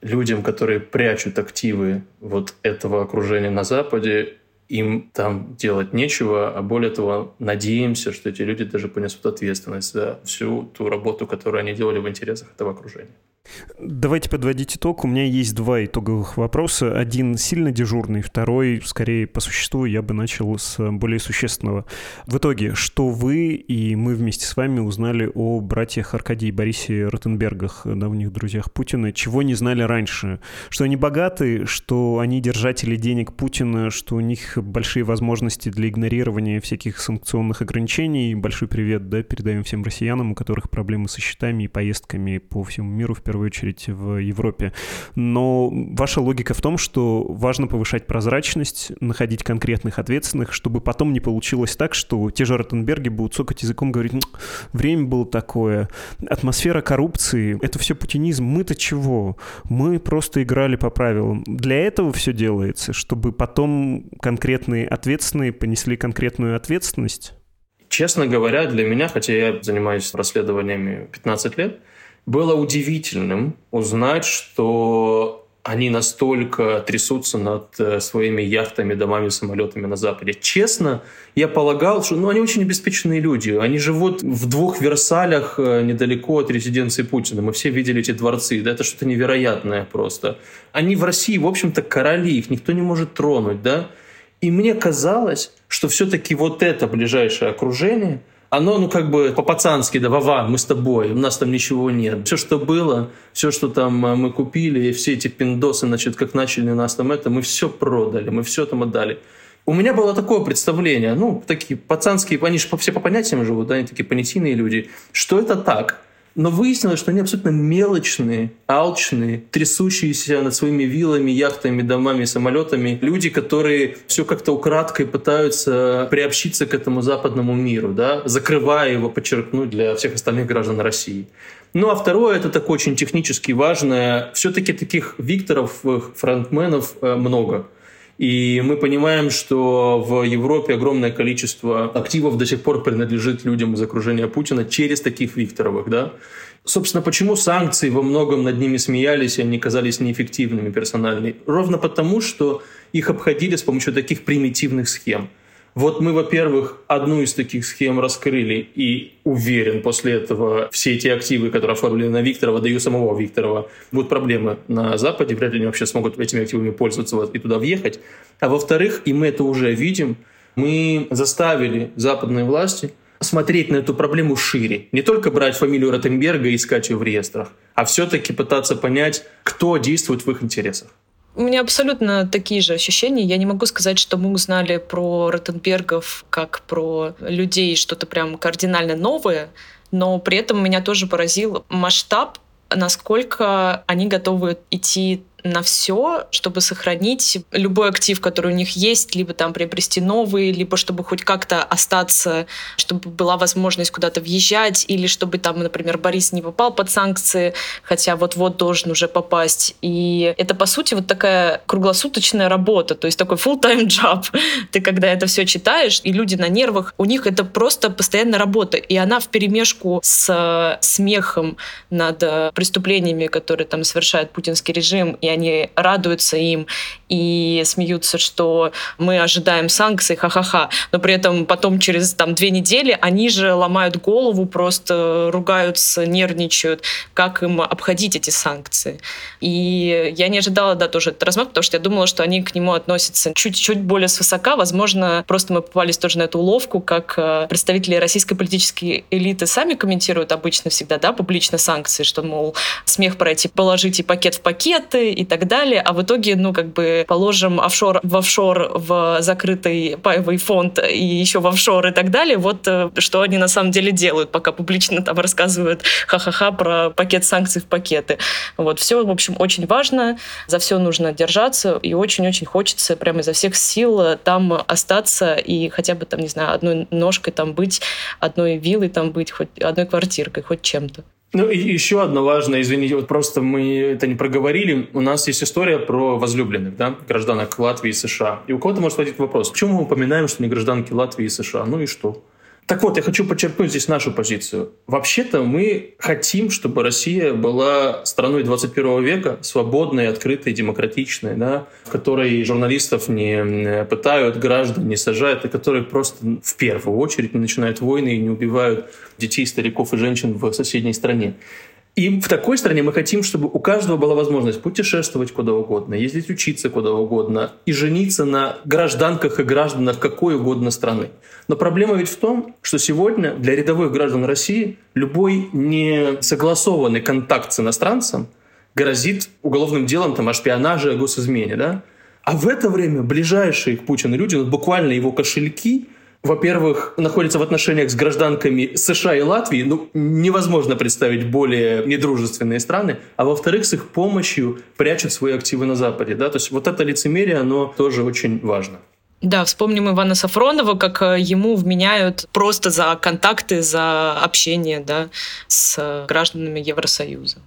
людям, которые прячут активы вот этого окружения на Западе, им там делать нечего, а более того, надеемся, что эти люди даже понесут ответственность за всю ту работу, которую они делали в интересах этого окружения. Давайте подводить итог. У меня есть два итоговых вопроса. Один сильно дежурный, второй, скорее, по существу, я бы начал с более существенного. В итоге, что вы и мы вместе с вами узнали о братьях Аркадии и Борисе Ротенбергах, давних друзьях Путина, чего не знали раньше? Что они богаты, что они держатели денег Путина, что у них большие возможности для игнорирования всяких санкционных ограничений. Большой привет, да, передаем всем россиянам, у которых проблемы со счетами и поездками по всему миру, в первую очередь в Европе. Но ваша логика в том, что важно повышать прозрачность, находить конкретных ответственных, чтобы потом не получилось так, что те же Ротенберги будут цокать языком, говорить, время было такое, атмосфера коррупции, это все путинизм, мы-то чего? Мы просто играли по правилам. Для этого все делается, чтобы потом конкретные ответственные понесли конкретную ответственность? Честно говоря, для меня, хотя я занимаюсь расследованиями 15 лет, было удивительным узнать, что они настолько трясутся над э, своими яхтами, домами, самолетами на Западе. Честно, я полагал, что ну, они очень обеспеченные люди. Они живут в двух Версалях э, недалеко от резиденции Путина. Мы все видели эти дворцы. Да, это что-то невероятное просто. Они в России, в общем-то, короли. Их никто не может тронуть. Да? И мне казалось, что все-таки вот это ближайшее окружение – оно, ну, как бы по-пацански, да, Вова, мы с тобой, у нас там ничего нет. Все, что было, все, что там а, мы купили, все эти пиндосы, значит, как начали нас там это, мы все продали, мы все там отдали. У меня было такое представление, ну, такие пацанские, они же все по понятиям живут, да, они такие понятийные люди, что это так – но выяснилось, что они абсолютно мелочные, алчные, трясущиеся над своими виллами, яхтами, домами, самолетами. Люди, которые все как-то украдкой пытаются приобщиться к этому западному миру, да, закрывая его, подчеркнуть, для всех остальных граждан России. Ну а второе, это такое очень технически важное. Все-таки таких Викторов, фронтменов э, много. И мы понимаем, что в Европе огромное количество активов до сих пор принадлежит людям из окружения Путина через таких Викторовых. Да? Собственно, почему санкции во многом над ними смеялись, и они казались неэффективными персонально? Ровно потому, что их обходили с помощью таких примитивных схем – вот мы, во-первых, одну из таких схем раскрыли, и уверен, после этого все эти активы, которые оформлены на Викторова, да и у самого Викторова, будут проблемы на Западе, вряд ли они вообще смогут этими активами пользоваться и туда въехать. А во-вторых, и мы это уже видим, мы заставили западные власти смотреть на эту проблему шире. Не только брать фамилию Ротенберга и искать ее в реестрах, а все-таки пытаться понять, кто действует в их интересах. У меня абсолютно такие же ощущения. Я не могу сказать, что мы узнали про Ротенбергов как про людей что-то прям кардинально новое, но при этом меня тоже поразил масштаб, насколько они готовы идти на все, чтобы сохранить любой актив, который у них есть, либо там приобрести новый, либо чтобы хоть как-то остаться, чтобы была возможность куда-то въезжать, или чтобы там, например, Борис не попал под санкции, хотя вот-вот должен уже попасть. И это, по сути, вот такая круглосуточная работа, то есть такой full-time job. (laughs) Ты когда это все читаешь, и люди на нервах, у них это просто постоянная работа, и она в перемешку с смехом над преступлениями, которые там совершает путинский режим, и они радуются им и смеются, что мы ожидаем санкций, ха-ха-ха. Но при этом потом через там, две недели они же ломают голову, просто ругаются, нервничают, как им обходить эти санкции. И я не ожидала, да, тоже этот размах, потому что я думала, что они к нему относятся чуть-чуть более свысока. Возможно, просто мы попались тоже на эту уловку, как э, представители российской политической элиты сами комментируют обычно всегда, да, публично санкции, что, мол, смех пройти, положите пакет в пакеты и так далее, а в итоге, ну, как бы положим офшор в офшор, в закрытый паевый фонд и еще в офшор и так далее, вот э, что они на самом деле делают, пока публично там рассказывают ха-ха-ха про пакет санкций в пакеты. Вот, все, в общем, очень важно, за все нужно держаться, и очень-очень хочется прямо изо всех сил там остаться и хотя бы там, не знаю, одной ножкой там быть, одной виллой там быть, хоть одной квартиркой, хоть чем-то. Ну и еще одно важное, извините, вот просто мы это не проговорили. У нас есть история про возлюбленных, да, гражданок Латвии и США. И у кого-то может возникнуть вопрос, почему мы упоминаем, что не гражданки Латвии и США? Ну и что? Так вот, я хочу подчеркнуть здесь нашу позицию. Вообще-то мы хотим, чтобы Россия была страной 21 века, свободной, открытой, демократичной, да, в которой журналистов не пытают, граждан не сажают, и которые просто в первую очередь не начинают войны и не убивают детей, стариков и женщин в соседней стране. И в такой стране мы хотим, чтобы у каждого была возможность путешествовать куда угодно, ездить учиться куда угодно и жениться на гражданках и гражданах какой угодно страны. Но проблема ведь в том, что сегодня для рядовых граждан России любой несогласованный контакт с иностранцем грозит уголовным делом там, о шпионаже, о госизмене. Да? А в это время ближайшие к Путину люди, ну, буквально его кошельки – во-первых, находится в отношениях с гражданками США и Латвии, ну, невозможно представить более недружественные страны, а во-вторых, с их помощью прячут свои активы на Западе, да, то есть вот это лицемерие, оно тоже очень важно. Да, вспомним Ивана Сафронова, как э, ему вменяют просто за контакты, за общение да, с гражданами Евросоюза.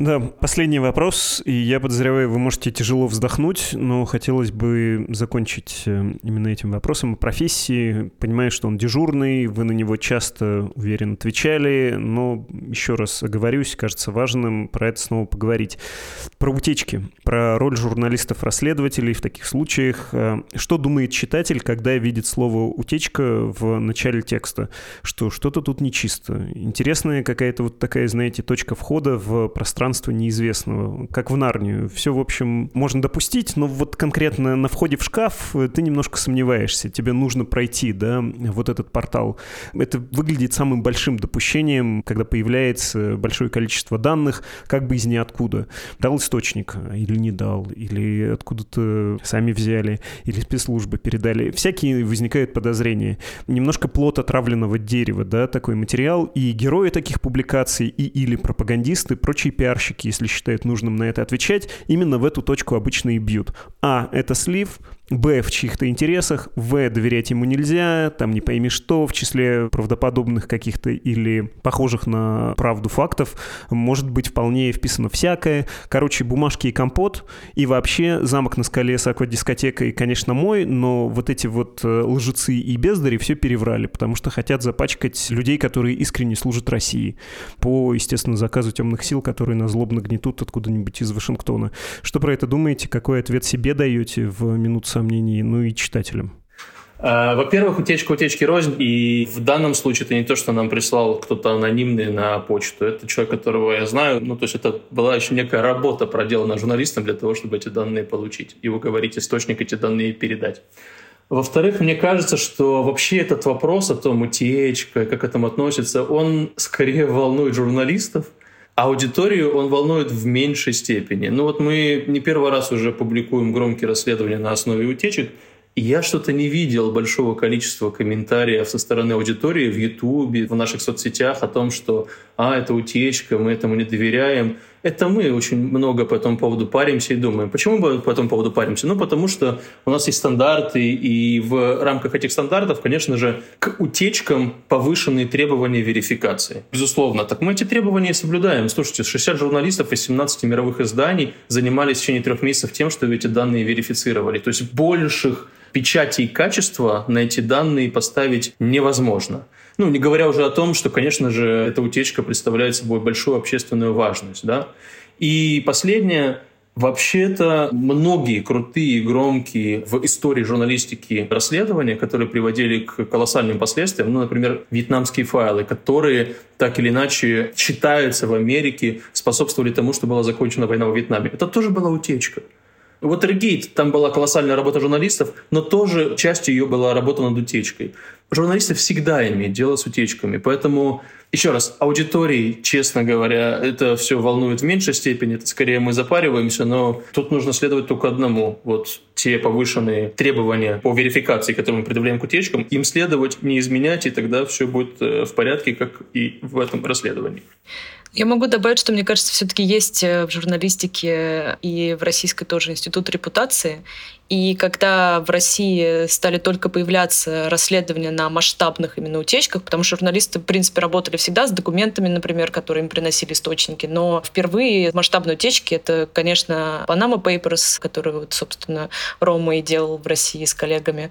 Да, последний вопрос, и я подозреваю, вы можете тяжело вздохнуть, но хотелось бы закончить э, именно этим вопросом о профессии. Понимаю, что он дежурный, вы на него часто, уверен, отвечали, но еще раз оговорюсь, кажется важным про это снова поговорить. Про утечки, про роль журналистов-расследователей в таких случаях. Э, что думает читатель, когда видит слово «утечка» в начале текста? Что что-то тут нечисто. Интересная какая-то вот такая, знаете, точка входа в пространство пространство неизвестного, как в Нарнию. Все, в общем, можно допустить, но вот конкретно на входе в шкаф э, ты немножко сомневаешься. Тебе нужно пройти, да, вот этот портал. Это выглядит самым большим допущением, когда появляется большое количество данных, как бы из ниоткуда. Дал источник или не дал, или откуда-то сами взяли, или спецслужбы передали. Всякие возникают подозрения. Немножко плод отравленного дерева, да, такой материал, и герои таких публикаций, и или пропагандисты, прочие пиар пиарщики, если считают нужным на это отвечать, именно в эту точку обычно и бьют. А, это слив, Б в чьих-то интересах, В доверять ему нельзя, там не пойми что, в числе правдоподобных каких-то или похожих на правду фактов, может быть вполне вписано всякое. Короче, бумажки и компот, и вообще замок на скале с аквадискотекой, конечно, мой, но вот эти вот э, лжецы и бездари все переврали, потому что хотят запачкать людей, которые искренне служат России, по, естественно, заказу темных сил, которые на злобно гнетут откуда-нибудь из Вашингтона. Что про это думаете? Какой ответ себе даете в минут сомнений, ну и читателям? А, во-первых, утечка утечки рознь, и в данном случае это не то, что нам прислал кто-то анонимный на почту, это человек, которого я знаю, ну, то есть это была еще некая работа проделана журналистом для того, чтобы эти данные получить и уговорить источник эти данные передать. Во-вторых, мне кажется, что вообще этот вопрос о том, утечка, как к этому относится, он скорее волнует журналистов, аудиторию он волнует в меньшей степени. Ну вот мы не первый раз уже публикуем громкие расследования на основе утечек, и я что-то не видел большого количества комментариев со стороны аудитории в Ютубе, в наших соцсетях о том, что «а, это утечка, мы этому не доверяем». Это мы очень много по этому поводу паримся и думаем. Почему мы по этому поводу паримся? Ну, потому что у нас есть стандарты, и в рамках этих стандартов, конечно же, к утечкам повышенные требования верификации. Безусловно. Так мы эти требования соблюдаем. Слушайте, 60 журналистов из 17 мировых изданий занимались в течение трех месяцев тем, что эти данные верифицировали. То есть больших печати и качества на эти данные поставить невозможно. Ну, не говоря уже о том, что, конечно же, эта утечка представляет собой большую общественную важность. Да? И последнее, Вообще-то многие крутые, громкие в истории журналистики расследования, которые приводили к колоссальным последствиям, ну, например, вьетнамские файлы, которые так или иначе считаются в Америке, способствовали тому, что была закончена война в Вьетнаме. Это тоже была утечка. Watergate, там была колоссальная работа журналистов, но тоже частью ее была работа над утечкой. Журналисты всегда имеют дело с утечками, поэтому, еще раз, аудитории, честно говоря, это все волнует в меньшей степени, это скорее мы запариваемся, но тут нужно следовать только одному. Вот те повышенные требования по верификации, которые мы предъявляем к утечкам, им следовать, не изменять, и тогда все будет э, в порядке, как и в этом расследовании. Я могу добавить, что мне кажется, все-таки есть э, в журналистике и в российской тоже институт репутации. И когда в России стали только появляться расследования на масштабных именно утечках, потому что журналисты, в принципе, работали всегда с документами, например, которые им приносили источники, но впервые масштабные утечки — это, конечно, Panama Papers, который, вот, собственно, Рома и делал в России с коллегами.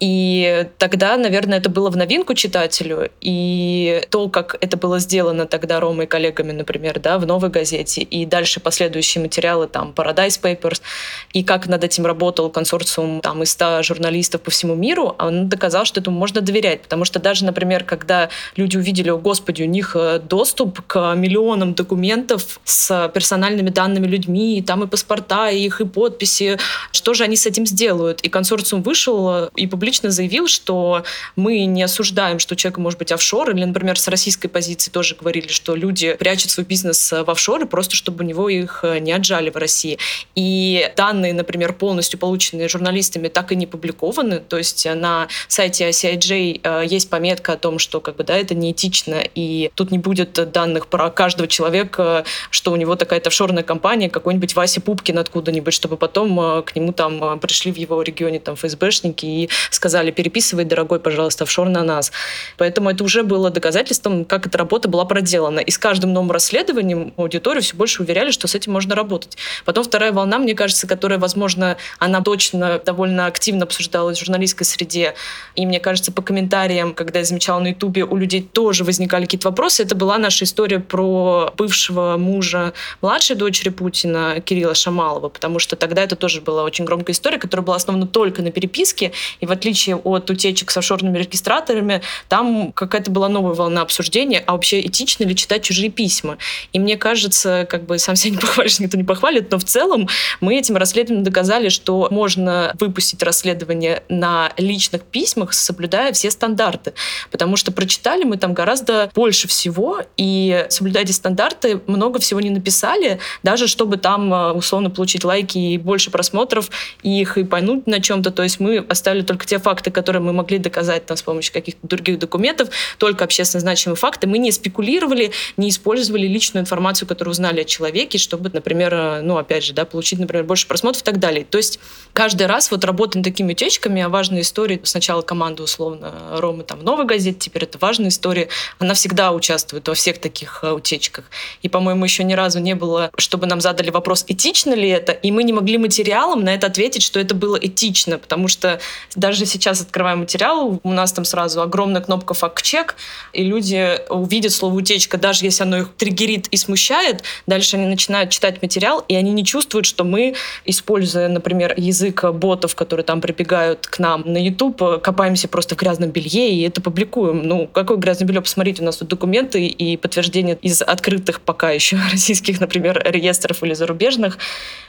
И тогда, наверное, это было в новинку читателю. И то, как это было сделано тогда Ромой и коллегами, например, да, в «Новой газете», и дальше последующие материалы, там, Paradise Papers, и как над этим работал консорциум там, из 100 журналистов по всему миру, он доказал, что этому можно доверять. Потому что даже, например, когда люди увидели, о господи, у них э, доступ к миллионам документов с персональными данными людьми, и там и паспорта, и их, и подписи, что же они с этим сделают? И консорциум вышел и публично заявил, что мы не осуждаем, что у человека может быть офшор, или, например, с российской позиции тоже говорили, что люди прячут свой бизнес в офшоры просто, чтобы у него их э, не отжали в России. И данные, например, полностью полученные журналистами, так и не публикованы. То есть на сайте ICIJ э, есть пометка о том, что как бы, да, это неэтично, и тут не будет данных про каждого человека, что у него такая-то офшорная компания, какой-нибудь Вася Пупкин откуда-нибудь, чтобы потом э, к нему там пришли в его регионе там ФСБшники и сказали, переписывай, дорогой, пожалуйста, офшор на нас. Поэтому это уже было доказательством, как эта работа была проделана. И с каждым новым расследованием аудиторию все больше уверяли, что с этим можно работать. Потом вторая волна, мне кажется, которая, возможно, она точно довольно активно обсуждалась в журналистской среде. И мне кажется, по комментариям, когда я замечала на Ютубе, у людей тоже возникали какие-то вопросы. Это была наша история про бывшего мужа младшей дочери Путина Кирилла Шамалова, потому что тогда это тоже была очень громкая история, которая была основана только на переписке, и в отличие от утечек с офшорными регистраторами, там какая-то была новая волна обсуждения, а вообще этично ли читать чужие письма. И мне кажется, как бы сам себя не похвалишь, никто не похвалит, но в целом мы этим расследованием доказали, что можно выпустить расследование на личных письмах, соблюдая все стандарты. Потому что прочитали мы там гораздо больше всего, и соблюдая эти стандарты, много всего не написали, даже чтобы там э, условно получить лайки и больше просмотров, их и поймут на чем-то. То есть мы оставили только те факты, которые мы могли доказать там, с помощью каких-то других документов, только общественно значимые факты. Мы не спекулировали, не использовали личную информацию, которую узнали о человеке, чтобы, например, э, ну, опять же, да, получить, например, больше просмотров и так далее. То есть каждый раз вот работаем такими утечками, а важная история, сначала команда, условно, Ромы там в «Новой газете», теперь это важная история, она всегда участвует во всех таких э, утечках. И, по-моему, еще ни разу не было, чтобы нам задали вопрос, этично ли это, и мы не могли материалом на это ответить, что это было этично, потому что даже сейчас открываем материал, у нас там сразу огромная кнопка «факт-чек», и люди увидят слово «утечка», даже если оно их триггерит и смущает, дальше они начинают читать материал, и они не чувствуют, что мы, используя, например, язык ботов, которые там прибегают к нам на YouTube, копаемся просто в грязном белье и это публикуем. Ну, какое грязное белье? Посмотрите, у нас тут документы и подтверждения из открытых пока еще (laughs) российских, например, реестров или зарубежных.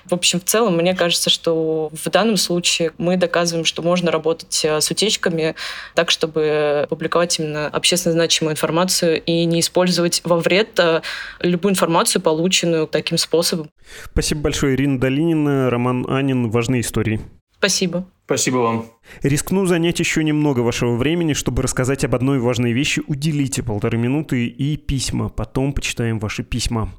В общем, в целом, мне кажется, что в данном случае мы доказываем, что можно работать э, с утечками так, чтобы публиковать именно общественно значимую информацию и не использовать во вред э, любую информацию, полученную таким способом. Спасибо большое, Ирина Долинина, Роман Анин. Важные истории. Спасибо. Спасибо вам. Рискну занять еще немного вашего времени, чтобы рассказать об одной важной вещи. Уделите полторы минуты и письма. Потом почитаем ваши письма.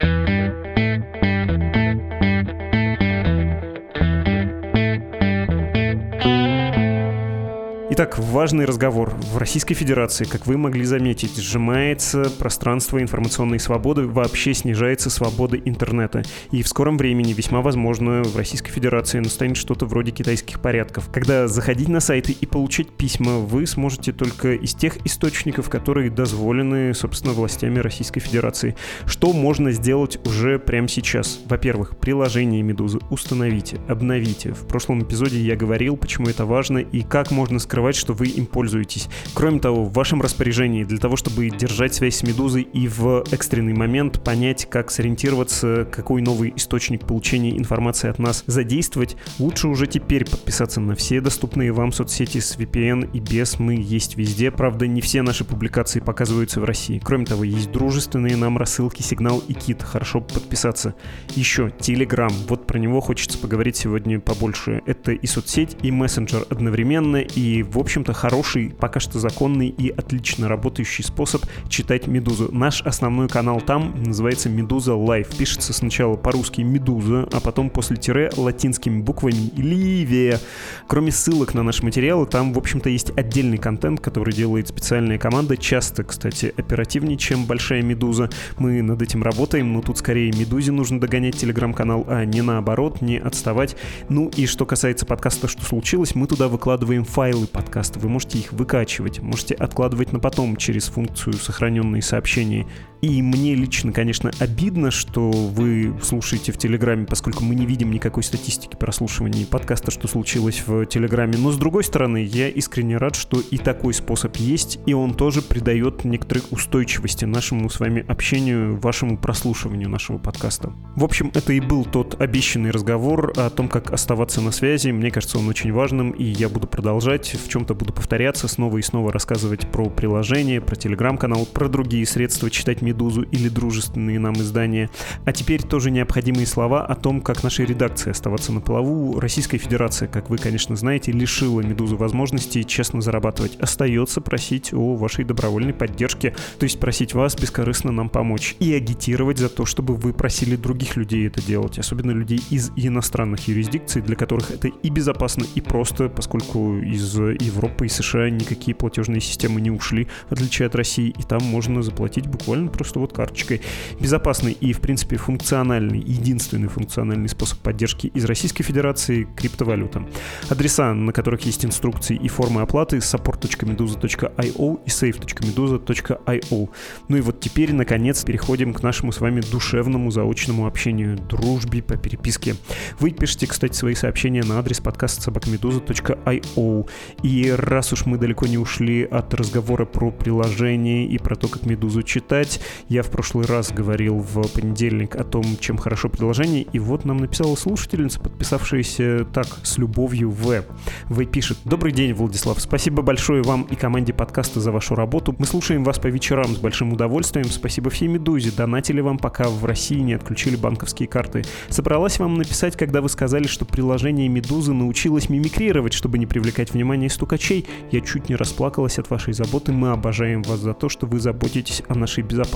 Итак, важный разговор. В Российской Федерации, как вы могли заметить, сжимается пространство информационной свободы, вообще снижается свобода интернета. И в скором времени, весьма возможно, в Российской Федерации настанет что-то вроде китайских порядков. Когда заходить на сайты и получать письма, вы сможете только из тех источников, которые дозволены, собственно, властями Российской Федерации. Что можно сделать уже прямо сейчас? Во-первых, приложение Медузы установите, обновите. В прошлом эпизоде я говорил, почему это важно и как можно скрывать скрывать, что вы им пользуетесь. Кроме того, в вашем распоряжении для того, чтобы держать связь с Медузой и в экстренный момент понять, как сориентироваться, какой новый источник получения информации от нас задействовать, лучше уже теперь подписаться на все доступные вам соцсети с VPN и без. Мы есть везде. Правда, не все наши публикации показываются в России. Кроме того, есть дружественные нам рассылки Сигнал и Кит. Хорошо подписаться. Еще Telegram. Вот про него хочется поговорить сегодня побольше. Это и соцсеть, и мессенджер одновременно, и в общем-то, хороший, пока что законный и отлично работающий способ читать «Медузу». Наш основной канал там называется «Медуза Лайв». Пишется сначала по-русски «Медуза», а потом после тире латинскими буквами «Ливия». Кроме ссылок на наши материалы, там, в общем-то, есть отдельный контент, который делает специальная команда. Часто, кстати, оперативнее, чем «Большая Медуза». Мы над этим работаем, но тут скорее «Медузе» нужно догонять телеграм-канал, а не наоборот, не отставать. Ну и что касается подкаста «Что случилось?», мы туда выкладываем файлы под подкаста. Вы можете их выкачивать, можете откладывать на потом через функцию сохраненные сообщения. И мне лично, конечно, обидно, что вы слушаете в Телеграме, поскольку мы не видим никакой статистики прослушивания подкаста, что случилось в Телеграме. Но, с другой стороны, я искренне рад, что и такой способ есть, и он тоже придает некоторой устойчивости нашему с вами общению, вашему прослушиванию нашего подкаста. В общем, это и был тот обещанный разговор о том, как оставаться на связи. Мне кажется, он очень важным, и я буду продолжать. В чем-то буду повторяться, снова и снова рассказывать про приложение, про телеграм-канал, про другие средства, читать «Медузу» или дружественные нам издания. А теперь тоже необходимые слова о том, как нашей редакции оставаться на плаву. Российская Федерация, как вы, конечно, знаете, лишила «Медузу» возможности честно зарабатывать. Остается просить о вашей добровольной поддержке, то есть просить вас бескорыстно нам помочь и агитировать за то, чтобы вы просили других людей это делать, особенно людей из иностранных юрисдикций, для которых это и безопасно, и просто, поскольку из Европа и США никакие платежные системы не ушли, в отличие от России, и там можно заплатить буквально просто вот карточкой. Безопасный и, в принципе, функциональный, единственный функциональный способ поддержки из Российской Федерации — криптовалюта. Адреса, на которых есть инструкции и формы оплаты — support.meduza.io и save.meduza.io. Ну и вот теперь, наконец, переходим к нашему с вами душевному заочному общению, дружбе по переписке. Вы пишите, кстати, свои сообщения на адрес подкаста собакамедуза.io. И раз уж мы далеко не ушли от разговора про приложение и про то, как Медузу читать, я в прошлый раз говорил в понедельник о том, чем хорошо приложение, и вот нам написала слушательница, подписавшаяся так, с любовью В. В пишет. Добрый день, Владислав. Спасибо большое вам и команде подкаста за вашу работу. Мы слушаем вас по вечерам с большим удовольствием. Спасибо всей Медузе. Донатили вам, пока в России не отключили банковские карты. Собралась вам написать, когда вы сказали, что приложение Медузы научилось мимикрировать, чтобы не привлекать внимание стукачей. Я чуть не расплакалась от вашей заботы. Мы обожаем вас за то, что вы заботитесь о нашей безопасности.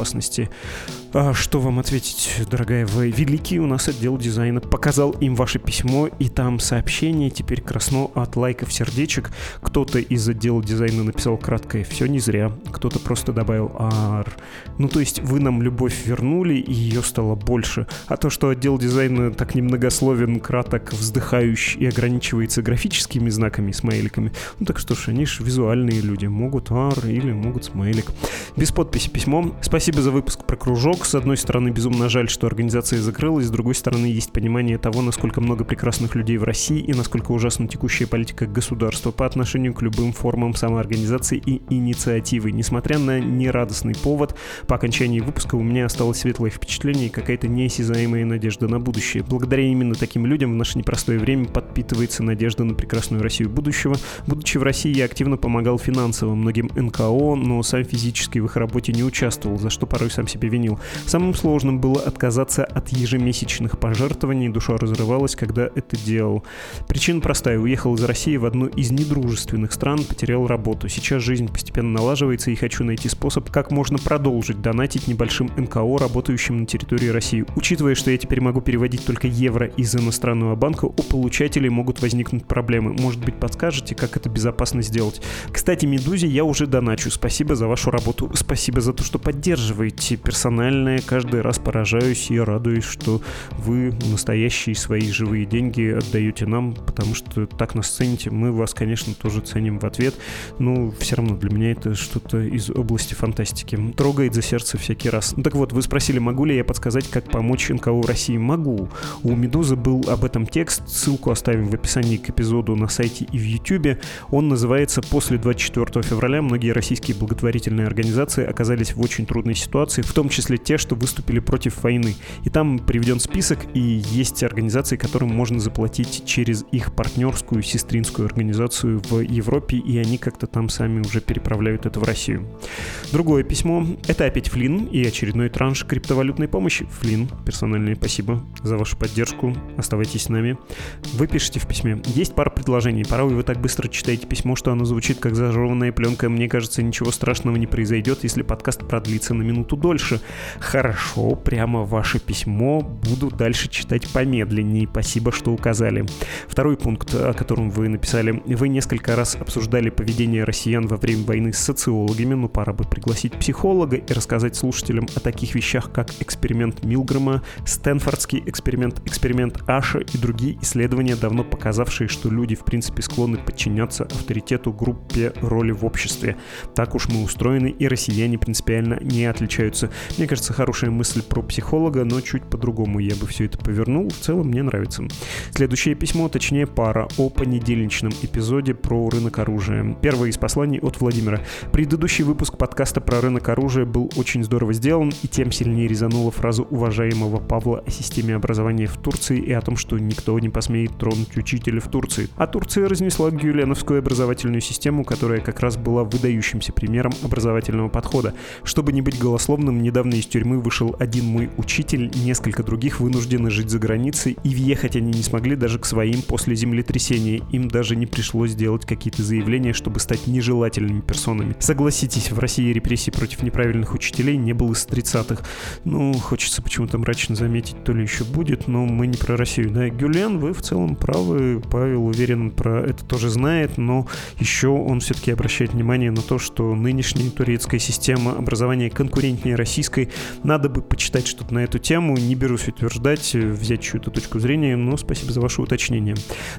А что вам ответить, дорогая вы? Великий у нас отдел дизайна показал им ваше письмо, и там сообщение теперь красно от лайков сердечек. Кто-то из отдела дизайна написал краткое «все не зря», кто-то просто добавил «ар». Ну, то есть вы нам любовь вернули, и ее стало больше. А то, что отдел дизайна так немногословен, краток, вздыхающий и ограничивается графическими знаками, смайликами, ну так что ж, они же визуальные люди, могут «ар» или могут смайлик. Без подписи письмо. Спасибо за выпуск про кружок. С одной стороны, безумно жаль, что организация закрылась, с другой стороны, есть понимание того, насколько много прекрасных людей в России и насколько ужасна текущая политика государства по отношению к любым формам самоорганизации и инициативы. Несмотря на нерадостный повод, по окончании выпуска у меня осталось светлое впечатление и какая-то неосязаемая надежда на будущее. Благодаря именно таким людям в наше непростое время подпитывается надежда на прекрасную Россию будущего. Будучи в России, я активно помогал финансово многим НКО, но сам физически в их работе не участвовал, за что порой сам себе винил. Самым сложным было отказаться от ежемесячных пожертвований, душа разрывалась, когда это делал. Причина простая. Уехал из России в одну из недружественных стран, потерял работу. Сейчас жизнь постепенно налаживается и хочу найти способ, как можно продолжить донатить небольшим НКО, работающим на территории России. Учитывая, что я теперь могу переводить только евро из иностранного банка, у получателей могут возникнуть проблемы. Может быть, подскажете, как это безопасно сделать? Кстати, Медузе я уже доначу. Спасибо за вашу работу. Спасибо за то, что поддерживаете. Персональное каждый раз поражаюсь и радуюсь, что вы настоящие свои живые деньги отдаете нам, потому что так нас цените. Мы вас, конечно, тоже ценим в ответ, но все равно для меня это что-то из области фантастики. Трогает за сердце всякий раз. Ну, так вот, вы спросили, могу ли я подсказать, как помочь НКО России? Могу. У Медузы был об этом текст, ссылку оставим в описании к эпизоду на сайте и в YouTube. Он называется «После 24 февраля многие российские благотворительные организации оказались в очень трудной ситуации, в том числе те, что выступили против войны. И там приведен список, и есть организации, которым можно заплатить через их партнерскую сестринскую организацию в Европе, и они как-то там сами уже переправляют это в Россию. Другое письмо. Это опять Флин и очередной транш криптовалютной помощи. Флин, персональное спасибо за вашу поддержку. Оставайтесь с нами. Вы пишете в письме. Есть пара предложений. Порой вы так быстро читаете письмо, что оно звучит как зажеванная пленка. Мне кажется, ничего страшного не произойдет, если подкаст продлится на минуту дольше. Хорошо, прямо ваше письмо. Буду дальше читать помедленнее. Спасибо, что указали. Второй пункт, о котором вы написали. Вы несколько раз обсуждали поведение россиян во время войны с социологами, но пора бы пригласить психолога и рассказать слушателям о таких вещах, как эксперимент Милгрэма, Стэнфордский эксперимент, эксперимент Аша и другие исследования, давно показавшие, что люди в принципе склонны подчиняться авторитету группе роли в обществе. Так уж мы устроены, и россияне принципиально не отличаются. Мне кажется, хорошая мысль про психолога, но чуть по-другому я бы все это повернул. В целом мне нравится. Следующее письмо, точнее пара, о понедельничном эпизоде про рынок оружия. Первое из посланий от Владимира. Предыдущий выпуск подкаста про рынок оружия был очень здорово сделан, и тем сильнее резанула фразу уважаемого Павла о системе образования в Турции и о том, что никто не посмеет тронуть учителя в Турции. А Турция разнесла гюленовскую образовательную систему, которая как раз была выдающимся примером образовательного подхода. Чтобы не быть голословным, недавно из тюрьмы вышел один мой учитель, несколько других вынуждены жить за границей, и въехать они не смогли даже к своим после землетрясения. Им даже не пришлось делать какие-то заявления, чтобы стать нежелательными персонами. Согласитесь, в России репрессий против неправильных учителей не было с 30-х. Ну, хочется почему-то мрачно заметить, то ли еще будет, но мы не про Россию. Да, Гюлен, вы в целом правы, Павел уверен про это тоже знает. но еще он все-таки обращает внимание на то, что нынешняя турецкая система образования конкурентнее российской. Надо бы почитать что-то на эту тему. Не берусь утверждать, взять чью-то точку зрения, но спасибо за ваше уточнение.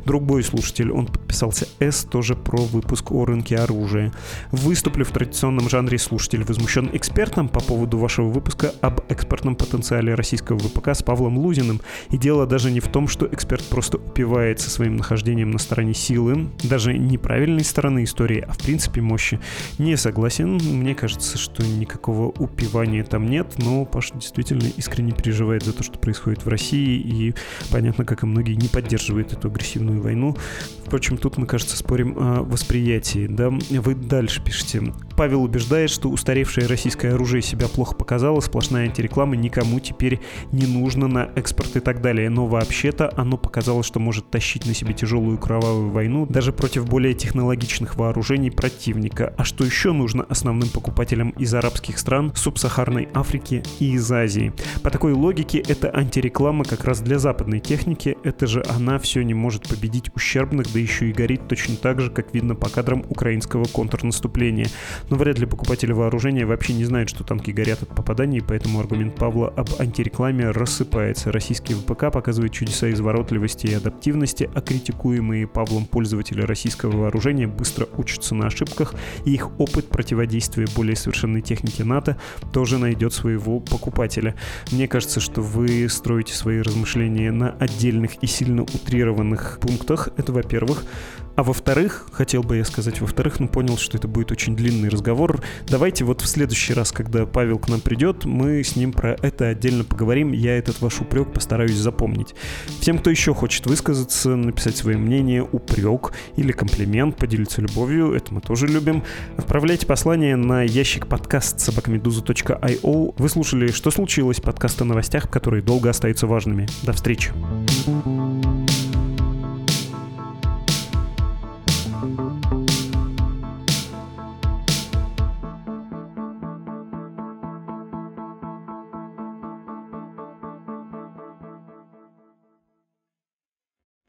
Другой слушатель, он подписался С, тоже про выпуск о рынке оружия. Выступлю в традиционном жанре слушатель возмущен экспертом по поводу вашего выпуска об экспортном потенциале российского ВПК с Павлом Лузиным. И дело даже не в том, что эксперт просто упивается своим нахождением на стороне силы, даже неправильной стороны истории, а в принципе мощи. Не согласен, мне кажется, что никакого упивания там нет, но Паша действительно искренне переживает за то, что происходит в России, и понятно, как и многие не поддерживают эту агрессивную войну. Впрочем, тут мы, кажется, спорим о восприятии. Да? Вы дальше пишете. Павел убеждает, что устаревшее российское оружие себя плохо показало, сплошная антиреклама никому теперь не нужно на экспорт и так далее. Но вообще-то оно показало, что может тащить на себе тяжелую кровавую войну даже против более технологичных вооружений противника. А что еще нужно основным покупателям из арабских стран, субсахарной Африки и из Азии? По такой логике, это антиреклама как раз для западной техники. Это же она все не может победить ущербных, да еще и горит точно так же, как видно по кадрам украинского контрнаступления. Но вряд ли покупатели вооружения вообще не знают, что танки горят от попаданий, поэтому аргумент Павла об антирекламе рассыпается. Российский ВПК показывает чудеса изворотливости и адаптивности, а критикуемые Павлом пользователи российского вооружения быстро учатся на ошибках, и их опыт противодействия более совершенной технике НАТО тоже найдет своего покупателя. Мне кажется, что вы строите свои размышления на отдельных и сильно утрированных пунктах. Это, во-первых. А во-вторых, хотел бы я сказать, во-вторых, ну понял, что это будет очень длинный разговор. Давайте вот в следующий раз, когда Павел к нам придет, мы с ним про это отдельно поговорим. Я этот ваш упрек постараюсь запомнить. Всем, кто еще хочет высказаться, написать свое мнение, упрек или комплимент, поделиться любовью, это мы тоже любим, отправляйте послание на ящик подкаст собакамедуза.io. Вы слушали «Что случилось?» подкаст о новостях, которые долго остаются важными. До встречи. thank you